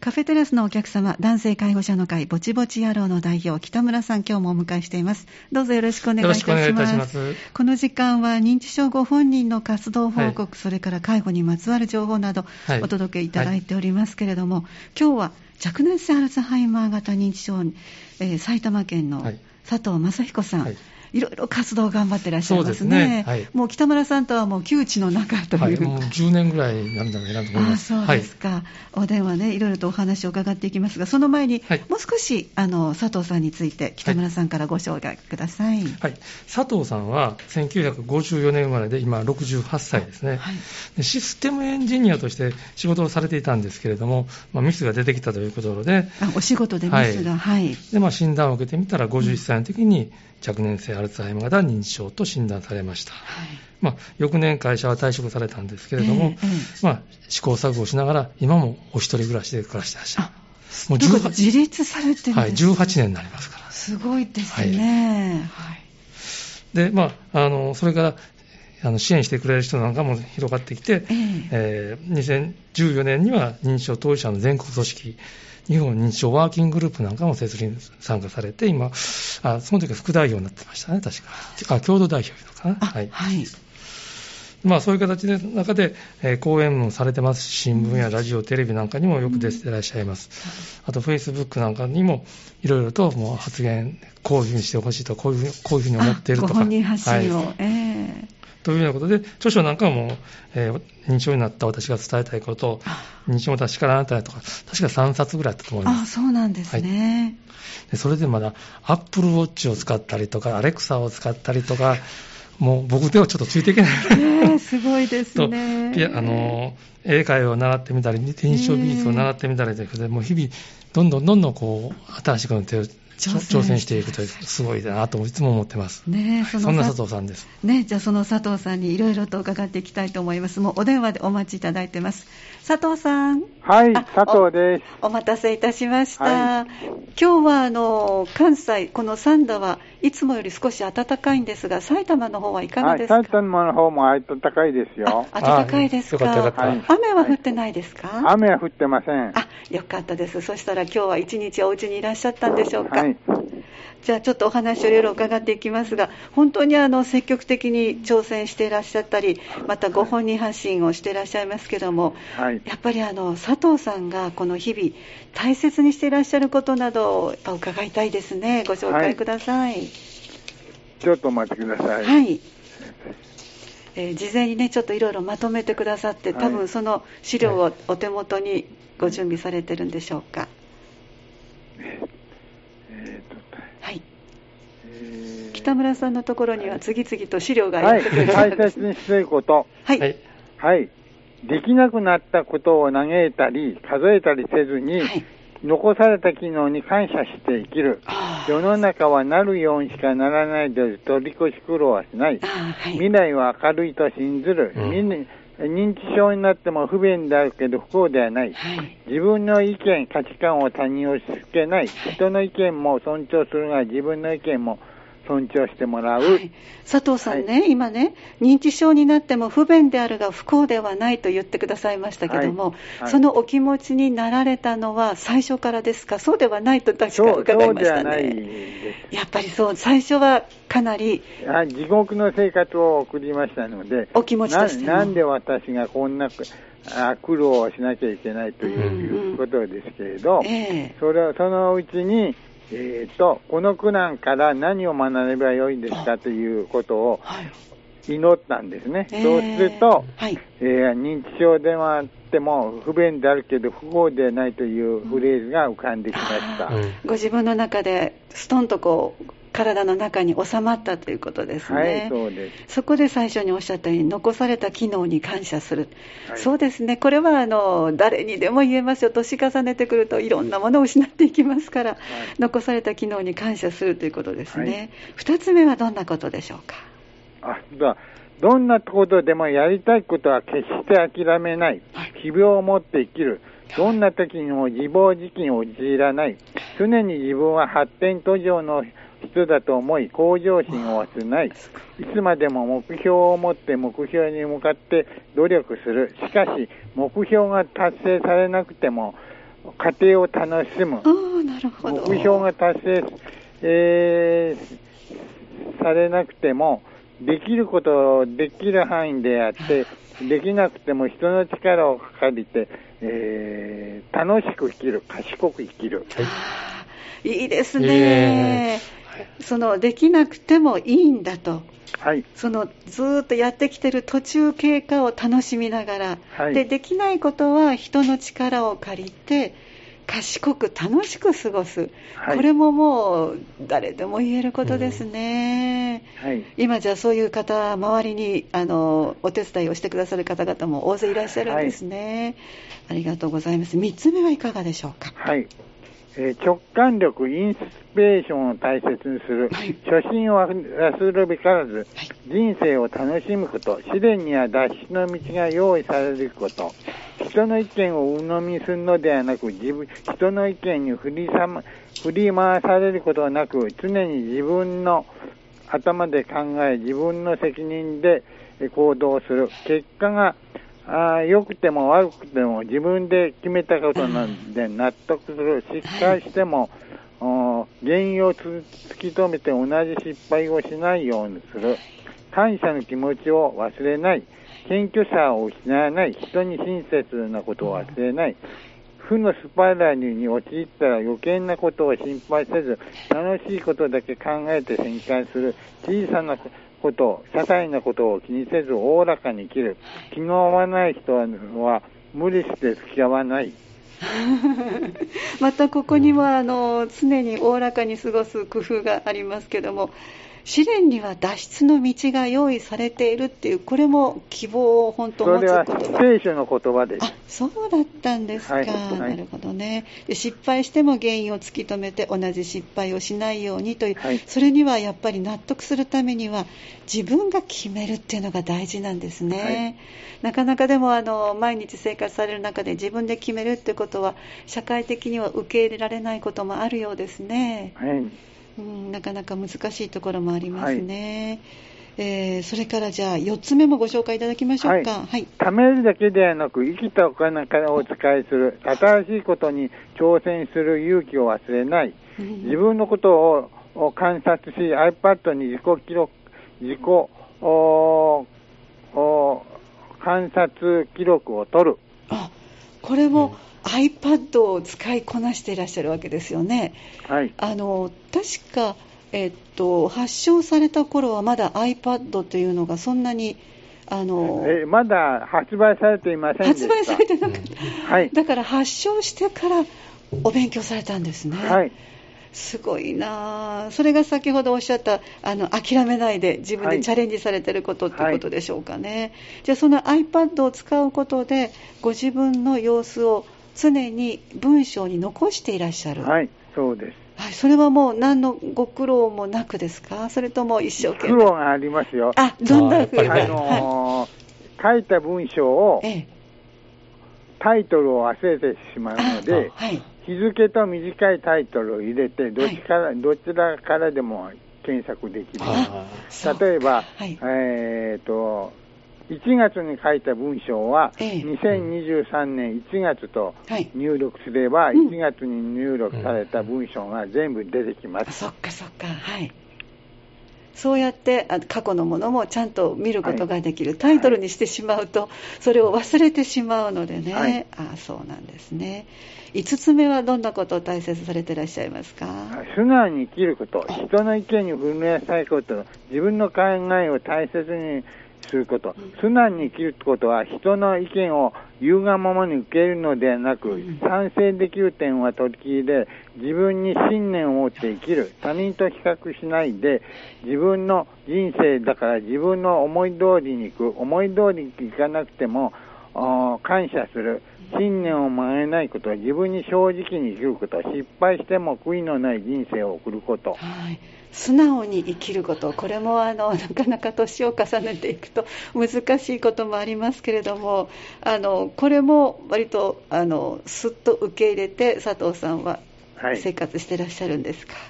カフェテラスのお客様、男性介護者の会、ぼちぼち野郎の代表、北村さん、今日もお迎えしています。どうぞよろしくお願いいたします。ます。この時間は認知症ご本人の活動報告、はい、それから介護にまつわる情報など、お届けいただいておりますけれども、はい、今日は若年性アルツハイマー型認知症、えー、埼玉県の佐藤正彦さん、はいいろいろ活動頑張ってらっしゃいますね。すね。はい、もう北村さんとはもう旧知の中という、はい、もう10年ぐらいなんだろうなと思います。あそうですか、はい、お電話ね、いろいろとお話を伺っていきますが、その前に、もう少しあの佐藤さんについて、北村さんからご紹介ください。はい、佐藤さんは1954年生まれで、今68歳ですね、で。システムエンジニアとして仕事をされていたんですけれども、まあ、ミスが出てきたということで、あお仕事でミスが、はい。で、まあ、診断を受けてみたら、51歳の時に、若年性アルツハイマー型認知症と診断されました。はいまあ、翌年会社は退職されたんですけれども、えーえー、まあ、試行錯誤しながら、今もお一人暮らしで暮らしてらっしゃる。もう18自立されてるんですはい、18年になりますから。すごいですね。はい。で、まあ、あの、それから、あの支援してくれる人なんかも広がってきて、えーえー、2014年には認知症当事者の全国組織、日本認知症ワーキンググループなんかも設立に参加されて、今、あその時は副代表になってましたね、確か。あ、共同代表かな。はい。はい。まあ、そういう形の中で、えー、講演もされてますし、新聞やラジオ、テレビなんかにもよく出ていらっしゃいます。うん、あと、フェイスブックなんかにも、いろいろともう発言、こういうふうにしてほしいと、こういうふうにこういうふうに思っているとか。ご本人発信を、はい、えーというようなことで、著書なんかも、えー、認知症になった私が伝えたいこと、認知症の私からあなたへとか、確か3冊ぐらいあったと思います。あそうなんですね、はい、でそれでまだ、アップルウォッチを使ったりとか、アレクサを使ったりとか、もう僕ではちょっとついていけない。ねすごいですね。とあの英会話を習ってみたり、認知症美術を習ってみたりということで、もう日々、どんどんどんどんこう、新しいことに手を挑戦していくという、すごいなといつも思ってます。ねそそんな佐藤さんです。ねじゃあその佐藤さんにいろいろと伺っていきたいと思います。もうお電話でお待ちいただいてます。佐藤さん。はい、佐藤です。お待たせいたしました。はい、今日はあの関西この三田はいつもより少し暖かいんですが、埼玉の方はいかがですか？はい、埼玉の方も暖かいですよ。暖かいですか？かか雨は降ってないですか？雨は降ってません。あ、よかったです。そしたら今日は一日お家にいらっしゃったんでしょうか？はい。じゃあちょっとお話をいろいろ伺っていきますが、本当にあの積極的に挑戦していらっしゃったり、またご本人発信をしていらっしゃいますけども、はい、やっぱりあの佐藤さんがこの日々、大切にしていらっしゃることなどを伺いたいですね、ご紹介ください。はい、ちょっとお待ちください。はい。えー、事前にね、ちょっといろいろまとめてくださって、多分その資料をお手元にご準備されてるんでしょうか。北村さんのところには次々と資料がやってくる、はい、大切にしていること。はい。はい。できなくなったことを嘆いたり、数えたりせずに、はい、残された機能に感謝して生きる。世の中はなるようにしかならないで取り越し苦労はしない。はい、未来は明るいと信ずる。うん、認知症になっても不便であるけど不幸ではない。はい、自分の意見、価値観を他人を押し付けない。人の意見も尊重するが自分の意見も尊重してもらう、はい、佐藤さんね、はい、今ね、認知症になっても不便であるが不幸ではないと言ってくださいましたけども、はい、そのお気持ちになられたのは最初からですか、そうではないと確か伺いましたね。やっぱりそう、最初はかなり地獄の生活を送りましたので、お気持ちとしてなんで私がこんな苦労をしなきゃいけないということですけれど、うんうんえ。ー、それはそのうちに、えーと、この苦難から何を学べばよいんですかということを祈ったんですね。はい、そうすると、はい、えー、認知症ではあっても不便であるけど不幸でないというフレーズが浮かんできました。ご自分の中でストンとこう体の中に収まったということですね。はい、そうです。そこで最初におっしゃったように、残された機能に感謝する。はい、そうですね。これは、あの、誰にでも言えますよ。年重ねてくるといろんなものを失っていきますから、はい、残された機能に感謝するということですね。二、つ目はどんなことでしょうか？あ、だどんなことでもやりたいことは決して諦めない。希望を持って生きる。どんな時にも自暴自棄に陥らない。常に自分は発展途上の人だと思い、向上心を忘れない。いつまでも目標を持って目標に向かって努力する。しかし、目標が達成されなくても、家庭を楽しむ。なるほど目標が達成、えー、されなくても、できることをできる範囲でやって、できなくても人の力を借りて、えー、楽しく生きる、賢く生きる。はい、いいですね、えー、そのできなくてもいいんだと。はい、そのずっとやってきてる途中経過を楽しみながら、はい、でできないことは人の力を借りて賢く楽しく過ごす、はい、これももう誰でも言えることですね、うん。はい、今じゃそういう方周りにあのお手伝いをしてくださる方々も大勢いらっしゃるんですね、ありがとうございます。3つ目はいかがでしょうか？はいえー、直感力、インスピレーションを大切にする、はい、初心を忘るべからず、はい、人生を楽しむこと、試練には脱出の道が用意されること、人の意見を鵜呑みするのではなく、自分人の意見に振りさ、ま、振り回されることはなく、常に自分の頭で考え、自分の責任で行動する。結果があ良くても悪くても自分で決めたことなんで納得する。失敗しても、原因を突き止めて同じ失敗をしないようにする。感謝の気持ちを忘れない。謙虚さを失わない。人に親切なことを忘れない。負のスパイラルに陥ったら余計なことを心配せず、楽しいことだけ考えて旋回する。小さなこと、些細なことを気にせず、おおらかに生きる。気の合わない人は無理して付き合わない。またここにはあの常におおらかに過ごす工夫がありますけども試練には脱出の道が用意されているっていう、これも希望を本当持つ言葉それは聖書の言葉です。あ、そうだったんですか。はいはい、なるほどねで。失敗しても原因を突き止めて同じ失敗をしないようにという、はい、それにはやっぱり納得するためには自分が決めるっていうのが大事なんですね。なかなかでもあの毎日生活される中で自分で決めるってことは社会的には受け入れられないこともあるようですね。はいうん、なかなか難しいところもありますね。はい、えー、それからじゃあ4つ目もご紹介いただきましょうか。はい。はい、貯めるだけではなく、生きたお金からお使いする、新しいことに挑戦する勇気を忘れない、自分のことを観察し、iPad に自己記録、自己観察記録を取る。あ、これも、うん iPad を使いこなしていらっしゃるわけですよね。はい、あの確か、えっと、発症された頃はまだ iPad というのがそんなにあのえまだ発売されていません発売されてなかった、はい、だから発症してからお勉強されたんですね。はい。すごいなそれが先ほどおっしゃったあの諦めないで自分でチャレンジされてることってことでしょうかね、はい、じゃあその iPad を使うことでご自分の様子を常に文章に残していらっしゃる。はい、そうです。はい、それはもう何のご苦労もなくですか？それとも一生懸命。苦労がありますよ。あ、どんなふうに、あのーはい、書いた文章を、ええ、タイトルを忘れてしまうので、はい、日付と短いタイトルを入れて、どっちから、はい、どちらからでも検索できます。例えば、はい、えっ、ー、と、1月に書いた文章は、2023年1月と入力すれば、1月に入力された文章が全部出てきます。そっかそっか、はい。そうやって過去のものもちゃんと見ることができる、はい、タイトルにしてしまうと、それを忘れてしまうのでね、はい、あそうなんですね。5つ目はどんなことを大切されていらっしゃいますか？素直に生きること、人の意見に踏みなさいこと、自分の考えを大切にすること、素直に生きることは、人の意見を言うがままに受けるのではなく、賛成できる点は取り切りで、自分に信念を持って生きる、他人と比較しないで、自分の人生だから自分の思い通りに行く、思い通りに行かなくても、感謝する、信念を曲げないこと、自分に正直に生きること、失敗しても悔いのない人生を送ること。はい。素直に生きること、これもあのなかなか年を重ねていくと難しいこともありますけれども、あのこれも割とあのすっと受け入れて、佐藤さんは生活してらっしゃるんですか？はい、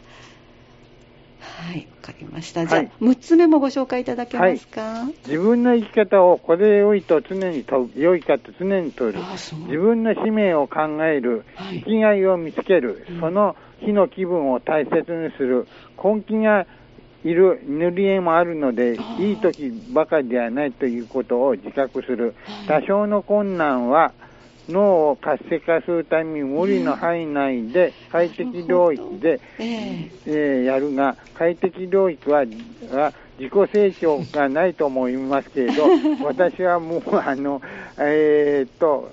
わかりました。じゃあ、はい、6つ目もご紹介いただけますか、はい、自分の生き方をこれで良いと常に問う、良いかと常に問う。自分の使命を考える、生きがいを見つける、その日の気分を大切にする、根気がいる塗り絵もあるので、いい時ばかりではないということを自覚する。多少の困難は、脳を活性化するために無理の範囲内で快適領域で、えー、やるが、快適領域はは自己成長がないと思いますけれど、私はもう、あの、えー、っと、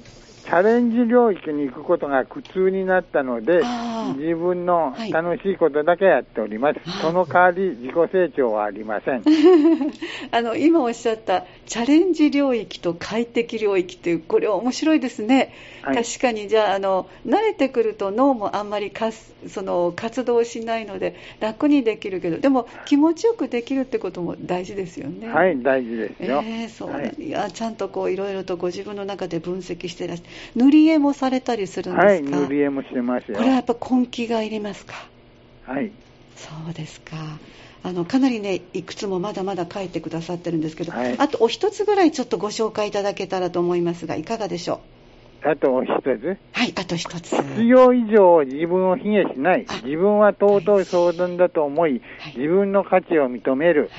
チャレンジ領域に行くことが苦痛になったので、自分の楽しいことだけやっております。はい、その代わり自己成長はありません。あの、今おっしゃったチャレンジ領域と快適領域っていう、これは面白いですね。はい、確かに、じゃあ、あの、慣れてくると脳もあんまりかすその活動しないので楽にできるけど、でも気持ちよくできるってことも大事ですよね。はい、大事ですよ。えー、そう、はい、ちゃんとこういろいろとご自分の中で分析してらっしゃる。塗り絵もされたりするんですか？はい、塗り絵もしてますよ。これはやっぱ根気がいりますか？はい。そうですか。あのかなりね、いくつもまだまだ書いてくださってるんですけど、はい、あとお一つぐらいちょっとご紹介いただけたらと思いますが、いかがでしょう？あと一つ？はい、あと一つ。必要以上自分を卑下しない。自分は尊い相談だと思い、はい、自分の価値を認める。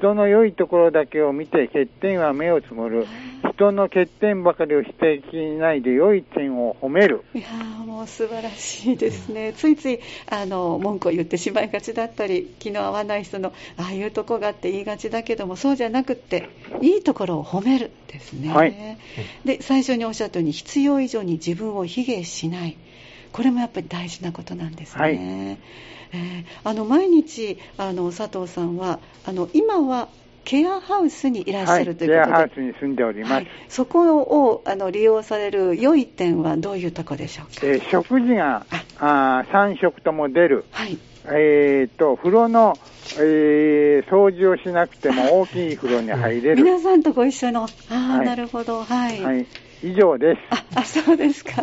人の良いところだけを見て欠点は目をつむる。人の欠点ばかりを指摘しないで良い点を褒める。いやもう素晴らしいですね。ついついあの文句を言ってしまいがちだったり、気の合わない人のああいうとこがあって言いがちだけども、そうじゃなくって、いいところを褒めるですね。はい、で、最初におっしゃったように、必要以上に自分を卑下しない。これもやっぱり大事なことなんですね。はいえー、あの毎日あの佐藤さんはあの今はケアハウスにいらっしゃるということで、はい、ケアハウスに住んでおります。はい、そこをあの利用される良い点はどういうところでしょうか？えー、食事があ3食とも出る。はい。えーと、風呂の、えー、掃除をしなくても大きい風呂に入れる。皆さんとご一緒の。ああ、はい、なるほど。はい。はい。以上です。あ、あそうですか。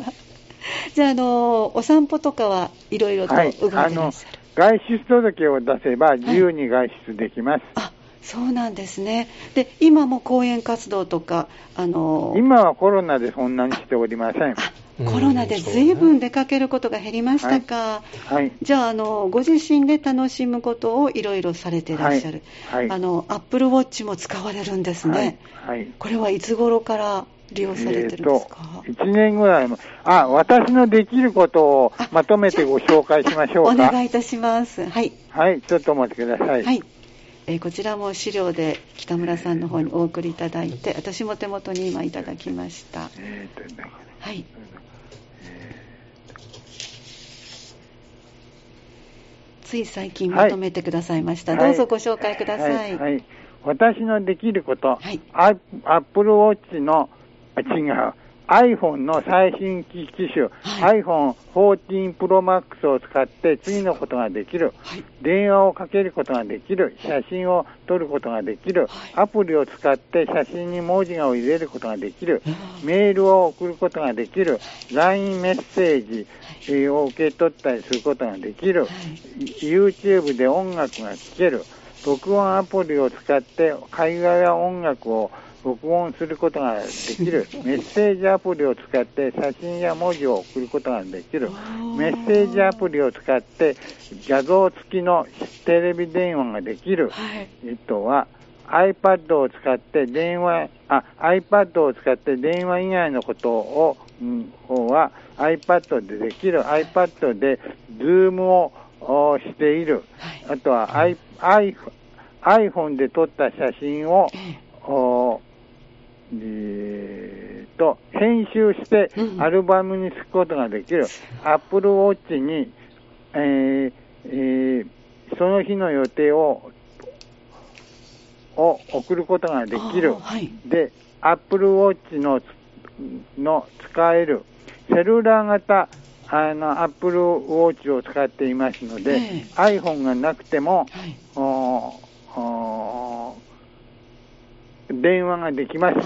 じゃあ、あの、お散歩とかはいろいろと動いてらっしゃる、はい、あの外出届を出せば自由に外出できます。あそうなんですね。で、今も講演活動とか、あのー、今はコロナでそんなにしておりません。コロナでずいぶん出かけることが減りましたか？はい。はい、じゃあ、あの、ご自身で楽しむことをいろいろされていらっしゃる。はい。はい、あの、アップルウォッチも使われるんですね。はい。はい、これはいつ頃から利用されてるんですか、えー、1年ぐらいも、あ、私のできることをまとめてご紹介しましょうか。お願いいたします。はい。はい、ちょっとお待ちください。はい。えー、こちらも資料で北村さんの方にお送りいただいて、私も手元に今いただきました。えー、とはい。つい最近まとめてくださいました。はい、どうぞご紹介ください。はい、はい、私のできること、はい、アップルウォッチの、違う。iPhone の最新機機種、はい、iPhone 14 Pro Max を使って次のことができる、はい、電話をかけることができる、写真を撮ることができる、はい、アプリを使って写真に文字を入れることができる、メールを送ることができる、LINE メッセージを受け取ったりすることができる、YouTube で音楽が聴ける、録音アプリを使って会話や音楽を録音することができる。メッセージアプリを使って写真や文字を送ることができる。メッセージアプリを使って画像付きのテレビ電話ができる、はい、えっとは iPad を使って電話あ iPad を使って電話以外のことを、うん、は iPad でできる。iPad で Zoom をしている、はい、あとは iPhone で撮った写真を、えー、と、編集してアルバムにすることができる。アップルウォッチに、えーえー、その日の予定を、を送ることができる。はい、で、アップルウォッチの、の使える、セルラー型、あの、アップルウォッチを使っていますので、えー、iPhone がなくても、はい、おお電話ができます。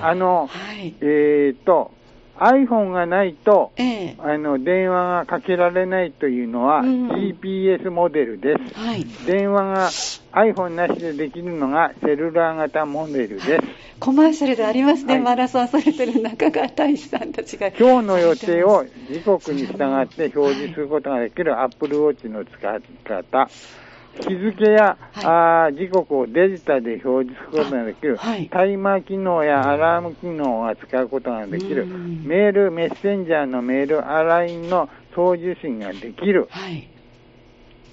あの、はい、えっ、ー、と、iPhone がないと、えー、あの電話がかけられないというのは、うん、GPS モデルです、はい、電話が iPhone なしでできるのがセルラー型モデルです。コマーシャルでありますね、はい、マラソンされてる中川大志さんたちが。今日の予定を時刻に従って表示することができる Apple Watch の使い方。日付や、はい、あ時刻をデジタルで表示することができる、はい、タイマー機能やアラーム機能を使うことができる、メール、メッセンジャーのメール、アラインの送受信ができる、はい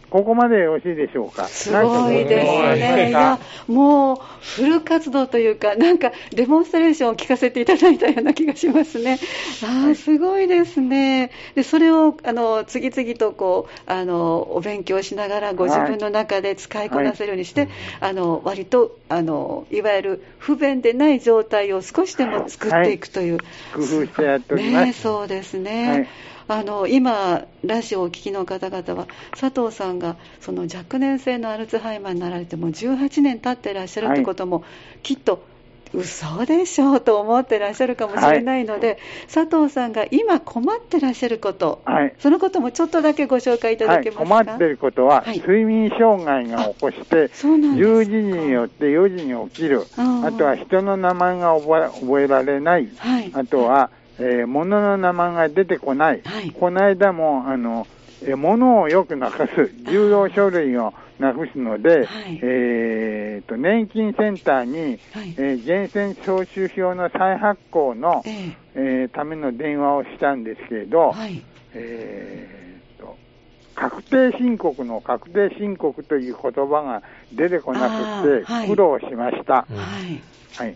ここまでよろしいでしょうか？すごいですね。いや、もう、フル活動というか、なんか、デモンストレーションを聞かせていただいたような気がしますね。ああ、すごいですね。で、それを、あの、次々とこう、あの、お勉強しながら、ご自分の中で使いこなせるようにして、はい、あの、割と、あの、いわゆる不便でない状態を少しでも作っていくという。はい、工夫してやっております。ね、そうですね。あの今、ラジオをお聞きの方々は、佐藤さんがその若年性のアルツハイマーになられても18年経ってらっしゃるとい。うことも、はい、きっと嘘でしょうと思ってらっしゃるかもしれないので、はい、佐藤さんが今困ってらっしゃること、はい、そのこともちょっとだけご紹介いただけますか、はい、困っていることは、睡眠障害が起こして、10時によって4時に起きる、あとは人の名前が覚えられない、あとは、えー、物の名前が出てこない、はい、この間もあの、えー、物をよくなくす、重要書類をなくすので、はい、えーと、年金センターに、はい、えー、源泉徴収票の再発行の、えー、えー、ための電話をしたんですけれど、はい、えーと、確定申告の確定申告という言葉が出てこなくて、苦労しました。はい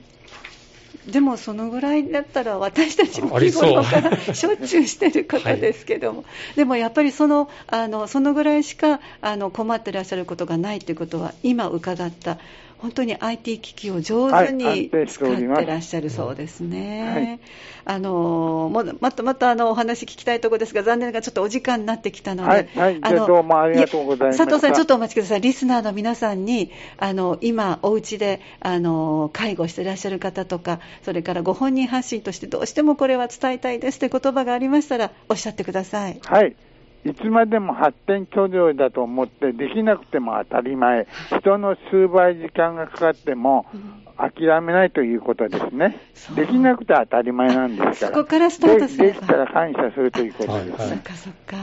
でもそのぐらいだったら私たちも日頃からしょっちゅうしてることですけども、はい、でもやっぱりそのあのそのぐらいしかあの困ってらっしゃることがないということは今伺った本当に IT 機器を上手に使ってらっしゃるそうですね。はい、あのまたまたあのお話聞きたいところですが、残念ながらちょっとお時間になってきたので、はい、はい、あのどうもありがとうございます。佐藤さん、ちょっとお待ちください。リスナーの皆さんに、あの今、お家であの介護してらっしゃる方とか、それからご本人発信としてどうしてもこれは伝えたいですという言葉がありましたら、おっしゃってください。はい。いつまでも発展途上だと思ってできなくても当たり前、人の数倍時間がかかっても諦めないということですね。できなくて当たり前なんですから。そこからスタートするできたら感謝するということですね。そっかそっか。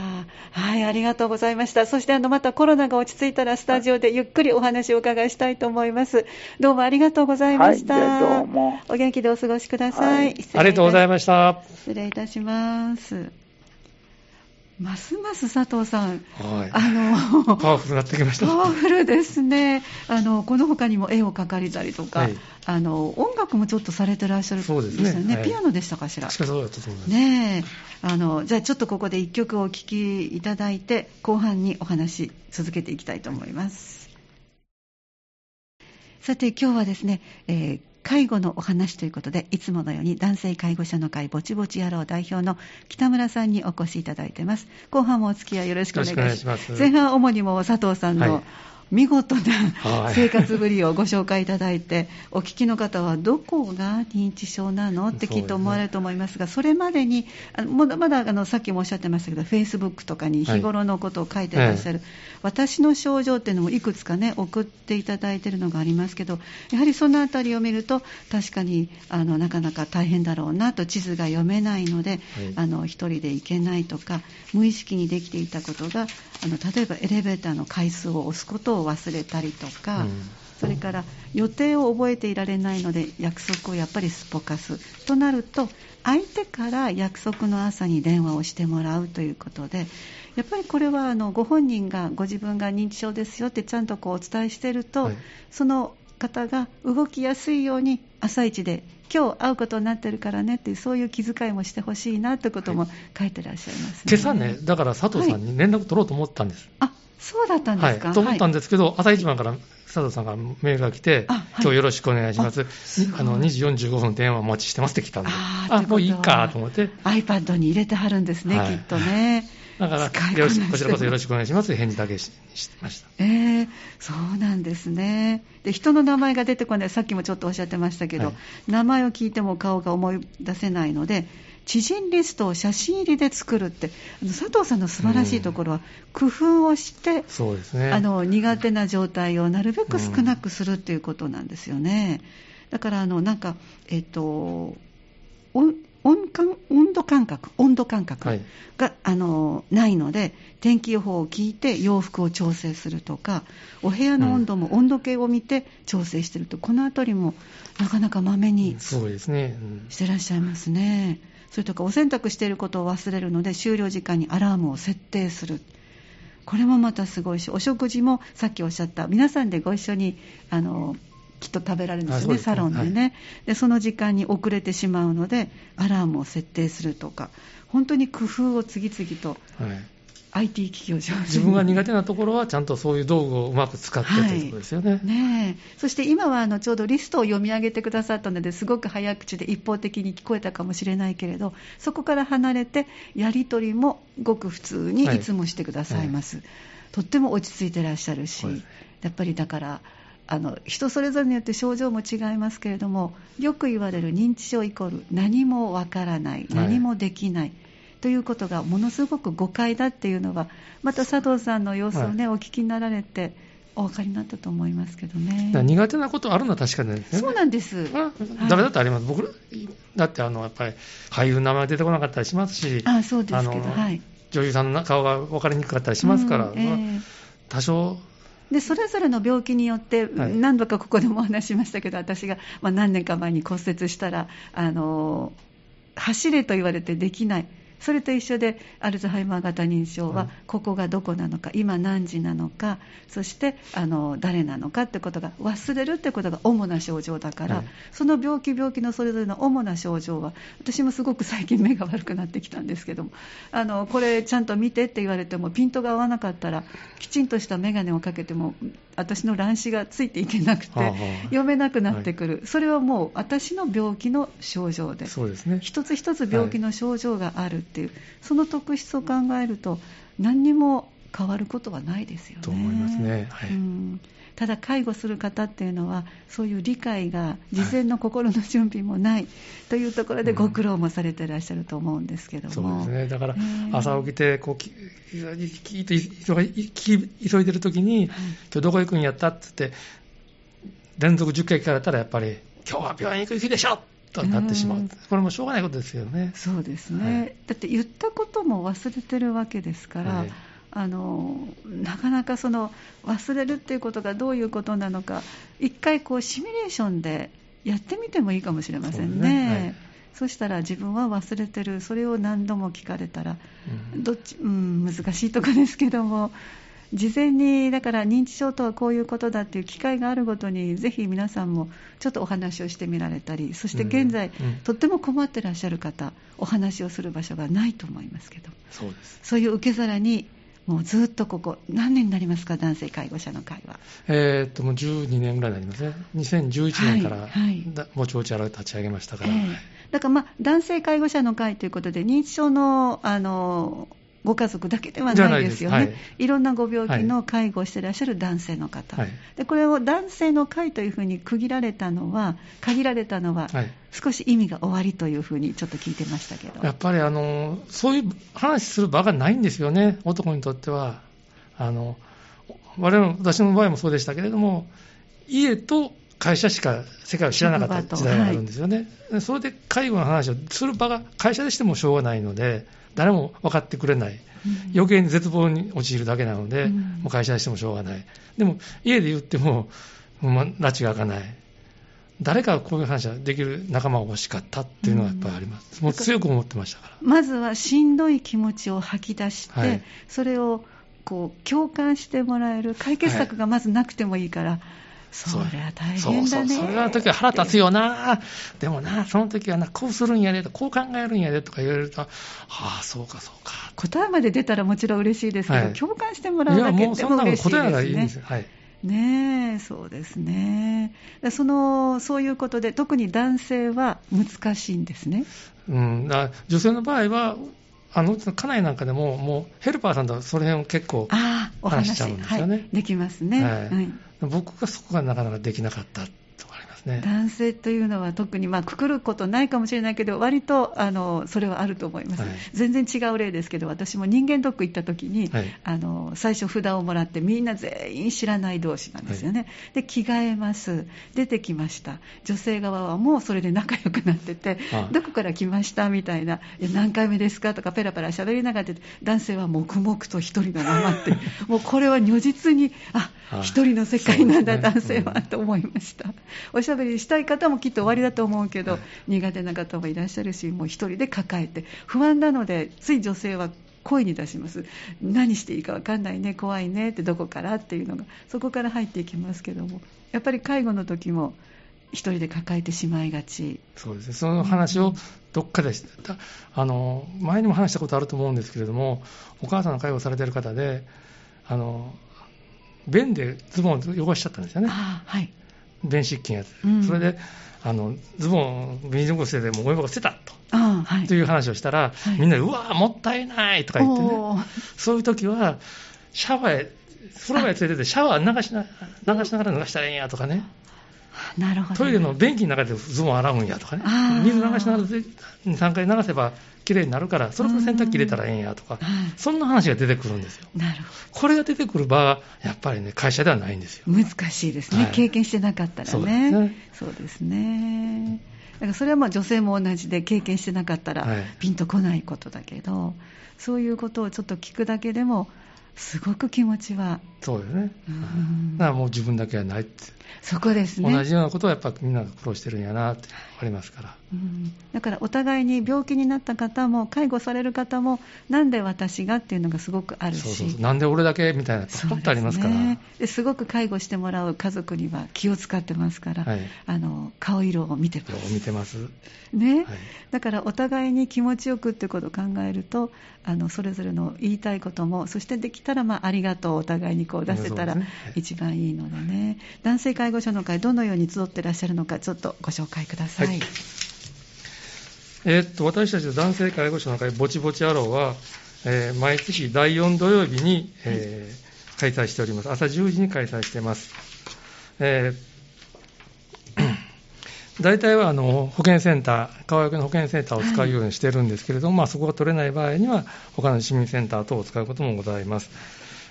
はい、ありがとうございました。そしてあのまたコロナが落ち着いたらスタジオでゆっくりお話をお伺いしたいと思います。どうもありがとうございました。はい、どうも。お元気でお過ごしください。はい、ありがとうございました。失礼いたします。ますます佐藤さん、はい、あのパワフルになってきました。パワフルですね。あの、この他にも絵を描かれたりとか、はい、あの音楽もちょっとされてらっしゃるんですよね、ね。はい、ピアノでしたかしら？そうだったと思います。ねあのじゃあちょっとここで1曲お聴きいただいて、後半にお話続けていきたいと思います。さて今日はですね、えー介護のお話ということで、いつものように男性介護者の会ぼちぼち野郎代表の北村さんにお越しいただいています。後半もお付き合いよろしくお願いします。前半主にも佐藤さんの、はい見事な生活ぶりをご紹介いただいて、お聞きの方はどこが認知症なのってきっと思われると思いますが、それまでに、まだまだあのさっきもおっしゃってましたけど、フェイスブックとかに日頃のことを書いてらっしゃる、はい、私の症状っていうのもいくつかね、送っていただいているのがありますけど、やはりそのあたりを見ると、確かにあのなかなか大変だろうなと、地図が読めないので、はい、あの一人で行けないとか、無意識にできていたことが、あの例えばエレベーターの回数を押すことを忘れたりとか、うん、それから予定を覚えていられないので約束をやっぱりすっぽかすとなると相手から約束の朝に電話をしてもらうということでやっぱりこれはあのご本人がご自分が認知症ですよってちゃんとこうお伝えしていると、はい、その方が動きやすいように朝一で今日会うことになってるからねっていうそういう気遣いもしてほしいなということも書いてらっしゃいます、ね、今朝ね、だから佐藤さんに連絡取ろうと思ったんです。はい、あそうだったんですか、はい、と思ったんですけど、はい、朝一番から佐藤さんがメールが来て、はい、今日よろしくお願いします、あの2時45分電話お待ちしてますって来たんで、あもういいかと思って、iPad に入れてはるんですね、きっとね。だから、こちらこそよろしくお願いします、返事だけしてました。えー、そうなんですね。で、人の名前が出てこない、さっきもちょっとおっしゃってましたけど、はい、名前を聞いても顔が思い出せないので、知人リストを写真入りで作るって佐藤さんの素晴らしいところは、工夫をして、そうですね、あの苦手な状態をなるべく少なくするっていうことなんですよね。だからあのなんか、えっと温感温度感覚、温度感覚が、はい、あのないので、天気予報を聞いて洋服を調整するとか、お部屋の温度も温度計を見て調整してると、うん、このあたりもなかなかまめにしてらっしゃいますね。それとか、お洗濯していることを忘れるので、終了時間にアラームを設定する。これもまたすごいし、お食事もさっきおっしゃった、皆さんでご一緒にあのきっと食べられるんですね、サロンでね、はい、で。その時間に遅れてしまうので、アラームを設定するとか、本当に工夫を次々と、はい、IT 企業上自分が苦手なところは、ちゃんとそういう道具をうまく使ってということですよね。はい、ね。そして今はあのちょうどリストを読み上げてくださったので、すごく早口で一方的に聞こえたかもしれないけれど、そこから離れて、やり取りもごく普通にいつもしてくださいます。はい。はい、とっても落ち着いてらっしゃるし、やっぱりだから、あの人それぞれによって症状も違いますけれどもよく言われる認知症イコール何もわからない何もできない、はい、ということがものすごく誤解だっていうのはまた佐藤さんの様子をね、はい、お聞きになられてお分かりになったと思いますけどね。苦手なことあるのは確かなんですね。そうなんです。誰だってあります。はい、僕だってあのやっぱり俳優の名前出てこなかったりしますし、あそうですけど、はい、女優さんの顔が分かりにくかったりしますから、うんえー、多少でそれぞれの病気によって、何度かここでもお話しましたけど、私が、まあ、何年か前に骨折したら、あの走れと言われてできない、それと一緒でアルツハイマー型認知症はここがどこなのか、今何時なのかそしてあの誰なのかってことが忘れるってことが主な症状だから、はい、その病気病気のそれぞれの主な症状は私もすごく最近目が悪くなってきたんですけどもあのこれちゃんと見てって言われてもピントが合わなかったらきちんとした眼鏡をかけても私の乱視がついていけなくて、読めなくなってくる、はい、それはもう私の病気の症状で、そうですね、一つ一つ病気の症状があるっていう、はい、その特質を考えると、何にも変わることはないですよね。と思いますね。はい、うんただ介護する方っていうのはそういう理解が事前の心の準備もないというところでご苦労もされていらっしゃると思うんですけども、うん、そうですね。だから朝起きてこうき急いでる時に、今日どこ行くんやったって言って連続10回聞かれたらやっぱり今日は病院行く日でしょとなってしまう、これもしょうがないことですよね。そうですね、はい、だって言ったことも忘れてるわけですから、はいあのなかなかその忘れるっていうことがどういうことなのか一回こうシミュレーションでやってみてもいいかもしれませんね。そ、ね。はい、そしたら自分は忘れてる。それを何度も聞かれたら、うん、どっち、うん、難しいとこですけども事前にだから認知症とはこういうことだっていう機会があるごとにぜひ皆さんもちょっとお話をしてみられたりそして現在、うん。うん、とっても困ってらっしゃる方お話をする場所がないと思いますけどそういう受け皿にもうずっとここ、何年になりますか、男性介護者の会は。えー、っと、もう12年ぐらいになりますね。2011年から、はいはい、もちもちあら立ち上げましたから。えー、だから、まあ、男性介護者の会ということで、認知症の、あの、ご家族だけではないですよね、はい、いろんなご病気の介護をしていらっしゃる男性の方、はい、でこれを男性の会というふうに区切られたのは、限られたのは、はい、少し意味が終わりというふうにちょっと聞いてましたけど。やっぱりあのそういう話する場がないんですよね、男にとっては。あの我々私の場合もそうでしたけれども、家と会社しか世界を知らなかった時代があるんですよね、はい、それで介護の話をする場が会社でしてもしょうがないので、誰も分かってくれない、余計に絶望に陥るだけなので、うん、もう会社でしてもしょうがない、でも家で言っても、もう拉致が開かない、誰かこういう話ができる仲間が欲しかったっていうのはやっぱりあります、うん、もう強く思ってましたから。まずはしんどい気持ちを吐き出して、はい、それをこう共感してもらえる解決策がまずなくてもいいから、はいそりゃ大変だね。そうそう、それの時は腹立つよな。でもな、その時はな、こうするんやでと、こう考えるんやでとか言われると、はあ、そうか、そうか。答えまで出たらもちろん嬉しいですけど、はい、共感してもらうだけでも嬉しいですね。いや、もうそんなの答えがいいんですよ。はい。ねえ、そうですね。その、そういうことで、特に男性は難しいんですね。うん、女性の場合は、あの家内なんかでも、もうヘルパーさんとその辺を結構話しちゃうんですよね。はい、できますね、はい、はい、僕がそこがなかなかできなかったっまますね。男性というのは特に、まあ、くくることないかもしれないけど、割とあのそれはあると思います、はい、全然違う例ですけど、私も人間ドック行った時に、はい、あの最初、札をもらって、みんな全員知らない同士なんですよね、はい、で着替えます、出てきました、女性側はもうそれで仲良くなってて、どこから来ました？みたいな、いや何回目ですか？とか、ペラペラ喋りながら、男性は黙々と一人のままって、もうこれは如実に、あ一人の世界なんだ、ね、男性は、と思いました。おしゃべりしたい方もきっと終わりだと思うけど、はい、苦手な方もいらっしゃるし、もう一人で抱えて、不安なので、つい女性は声に出します、何していいか分かんないね、怖いねって、どこからっていうのが、そこから入っていきますけども、やっぱり介護の時も、一人で抱えてしまいがちそうですね、その話をどっかで、あの前にも話したことあると思うんですけれども、お母さんの介護されてる方で、あの便でズボンを汚しちゃったんですよね。はい。便失禁やつ。うん、それで、あの、ズボン、ビニール捨てて、もうゴミ箱捨てたと。あはい、という話をしたら、はい、みんなで、うわもったいないとか言ってね。そういう時は、シャワーへ、風呂場へ連れてて、シャワー流しな流しながら流したらええんやとかね。なるほど、トイレの便器の中でズボン洗うんやとかね。水流しながら2、3回流せばきれいになるから、それから洗濯機入れたらええんやとか、そんな話が出てくるんですよ。なるほど。これが出てくる場は、やっぱりね、会社ではないんですよ。難しいですね。はい、経験してなかったらね。そうですね。そうですね。だからそれはまあ女性も同じで経験してなかったらピンとこないことだけど、はい、そういうことをちょっと聞くだけでもすごく気持ちは。そうですね、うん、だからもう自分だけはないって。そこですね。同じようなことはやっぱみんなが苦労してるんやなってありますから、うん、だからお互いに病気になった方も介護される方もなんで私がっていうのがすごくあるし。そうそうなんで俺だけみたいなポッとありますから。す,、すごく介護してもらう家族には気を使ってますから、はい、あの顔色を見てます。見てます。ね、はい、だからお互いに気持ちよくってことを考えるとあのそれぞれの言いたいこともそしてできたら、まあ、ありがとうお互いにこう出せたら一番いいのでね、男性介護者の会どのように集ってらっしゃるのかちょっとご紹介ください、はい、えー、っと私たちの男性介護者の会ぼちぼち野郎は、えー、毎月第4土曜日に、えー、開催しております。朝10時に開催しています、えー大体はあの保健センター、川除の保健センターを使うようにしてるんですけれども、はい、まあ、そこが取れない場合には、他の市民センター等を使うこともございます。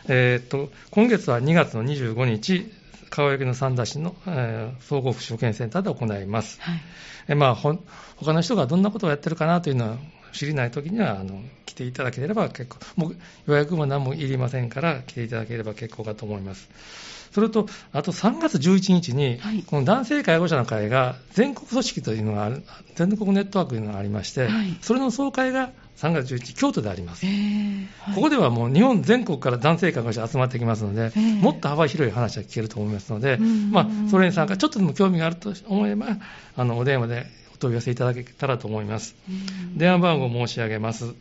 えー、っと今月は2月の25日、川除の三田市の、えー、総合福祉保健センターで行います。はい、えまあ、ほ他の人がどんなことをやってるかなというのは知りないときにはあの来ていただければ結構、もう予約も何もいりませんから、来ていただければ結構かと思います。それと、あと3月11日に、はい、この男性介護者の会が全国組織というのがある、全国ネットワークというのがありまして、はい、それの総会が3月11日、京都であります、はい、ここではもう日本全国から男性介護者集まってきますので、もっと幅広い話が聞けると思いますので、まあ、それに参加、ちょっとでも興味があると思えば、あのお電話でお問い合わせいただけたらと思います。電話番号申し上げます。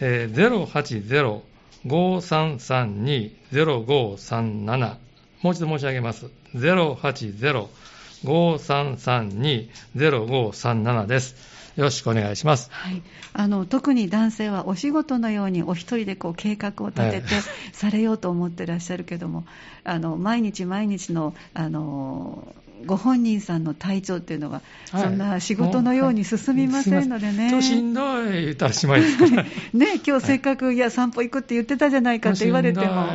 えー、080-5332-0537もう一度申し上げます。080-5332-0537です。よろしくお願いします。はい、あの特に男性はお仕事のようにお一人でこう計画を立ててされようと思ってらっしゃるけども、あの毎日毎日のあのご本人さんの体調っていうのは、はい、そんな仕事のように進みませんのでね。今日しんどい言ったらしまいですから。ね、今日せっかく、いや、散歩行くって言ってたじゃないかって言われても。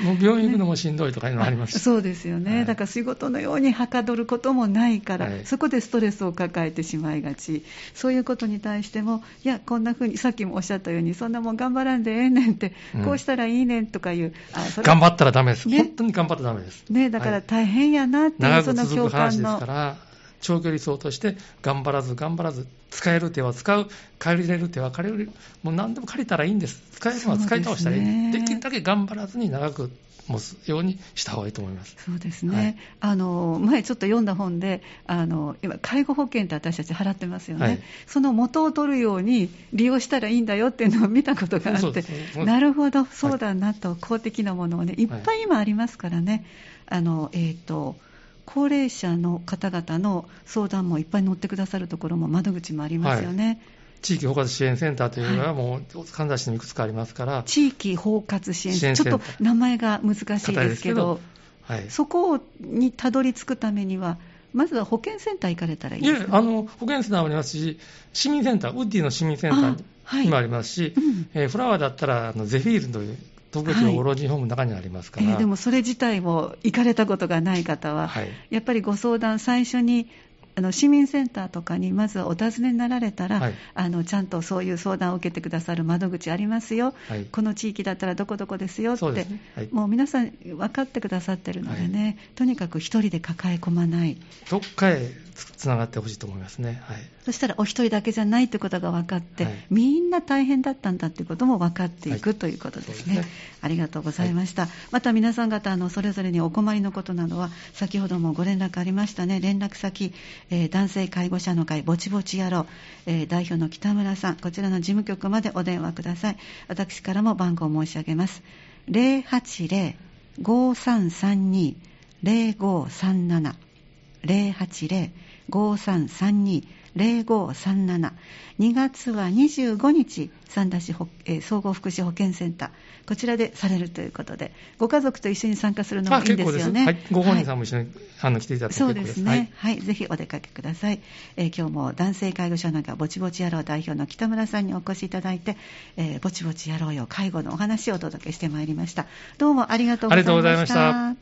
もう病院行くのもしんどいとかいうのあります、ね、そうですよね、はい、だから仕事のようにはかどることもないから、はい、そこでストレスを抱えてしまいがち、そういうことに対しても、いや、こんなふうに、さっきもおっしゃったように、そんなもん頑張らんでええねんって、こうしたらいいねんとかいう、あそれ頑張ったらだめです、ね、本当に頑張ったらだめです。ね、だから大変やなっていう、はい、その共感の。長距離走として頑張らず頑張らず使える手は使う。借りれる手は借りれる。もう何でも借りたらいいんです。使えるのは使い倒したらいい。で,、できるだけ頑張らずに長く持つようにした方がいいと思います。そうですね、はい、あの前ちょっと読んだ本であの今介護保険って私たち払ってますよね、はい、その元を取るように利用したらいいんだよっていうのを見たことがあって、なるほど。そうだなと、公的なものをねいっぱい今ありますからね、あのえっ、ー、と高齢者の方々の相談もいっぱい乗ってくださるところも窓口もありますよね。はい。地域包括支援センターというのは、もう、神田市にもいくつかありますから、地域包括支援センター、ちょっと名前が難しいですけど、はい、そこにたどり着くためには、まずは保健センター行かれたらいいですか、あの保健センターもありますし、市民センター、ウッディの市民センターにもありますし、はいうん、えー、フラワーだったらあのゼフィールという老人ホームの中にありますから、はいえー、でもそれ自体も行かれたことがない方は、はい、やっぱりご相談、最初にあの市民センターとかにまずお尋ねになられたら、はい、あのちゃんとそういう相談を受けてくださる窓口ありますよ、はい、この地域だったらどこどこですよって、ね。はい、もう皆さん分かってくださってるのでね、とにかく一人で抱え込まない。どっかへつながってほしいと思いますね、そしたらお一人だけじゃないということが分かって、みんな大変だったんだということも分かっていく、ということですね。ありがとうございました。また皆さん方あのそれぞれにお困りのことなどは先ほどもご連絡ありましたね。連絡先、えー、男性介護者の会ぼちぼち野郎、えー、代表の北村さん、こちらの事務局までお電話ください。私からも番号申し上げます。080-5332-0537 080-5332-0537 0537 2月は25日三田市、えー、総合福祉保健センター。こちらでされるということでご家族と一緒に参加するのもいいんですよね、はい、ご本人さんも一緒に、はい、あの来ていただいてそうですね、はい、はい、ぜひお出かけください、えー、今日も男性介護者のがぼちぼち野郎代表の北村さんにお越しいただいて、えー、ぼちぼち野郎よ介護のお話をお届けしてまいりました。どうもありがとうございました